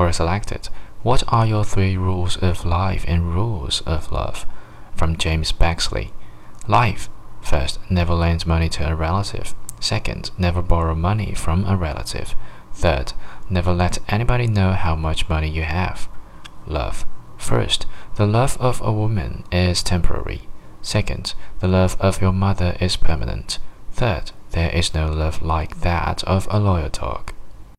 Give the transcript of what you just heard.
Quora selected. What are your three rules of life and rules of love? From James Baxley. Life. First, never lend money to a relative. Second, never borrow money from a relative. Third, never let anybody know how much money you have. Love. First, the love of a woman is temporary. Second, the love of your mother is permanent. Third, there is no love like that of a loyal dog.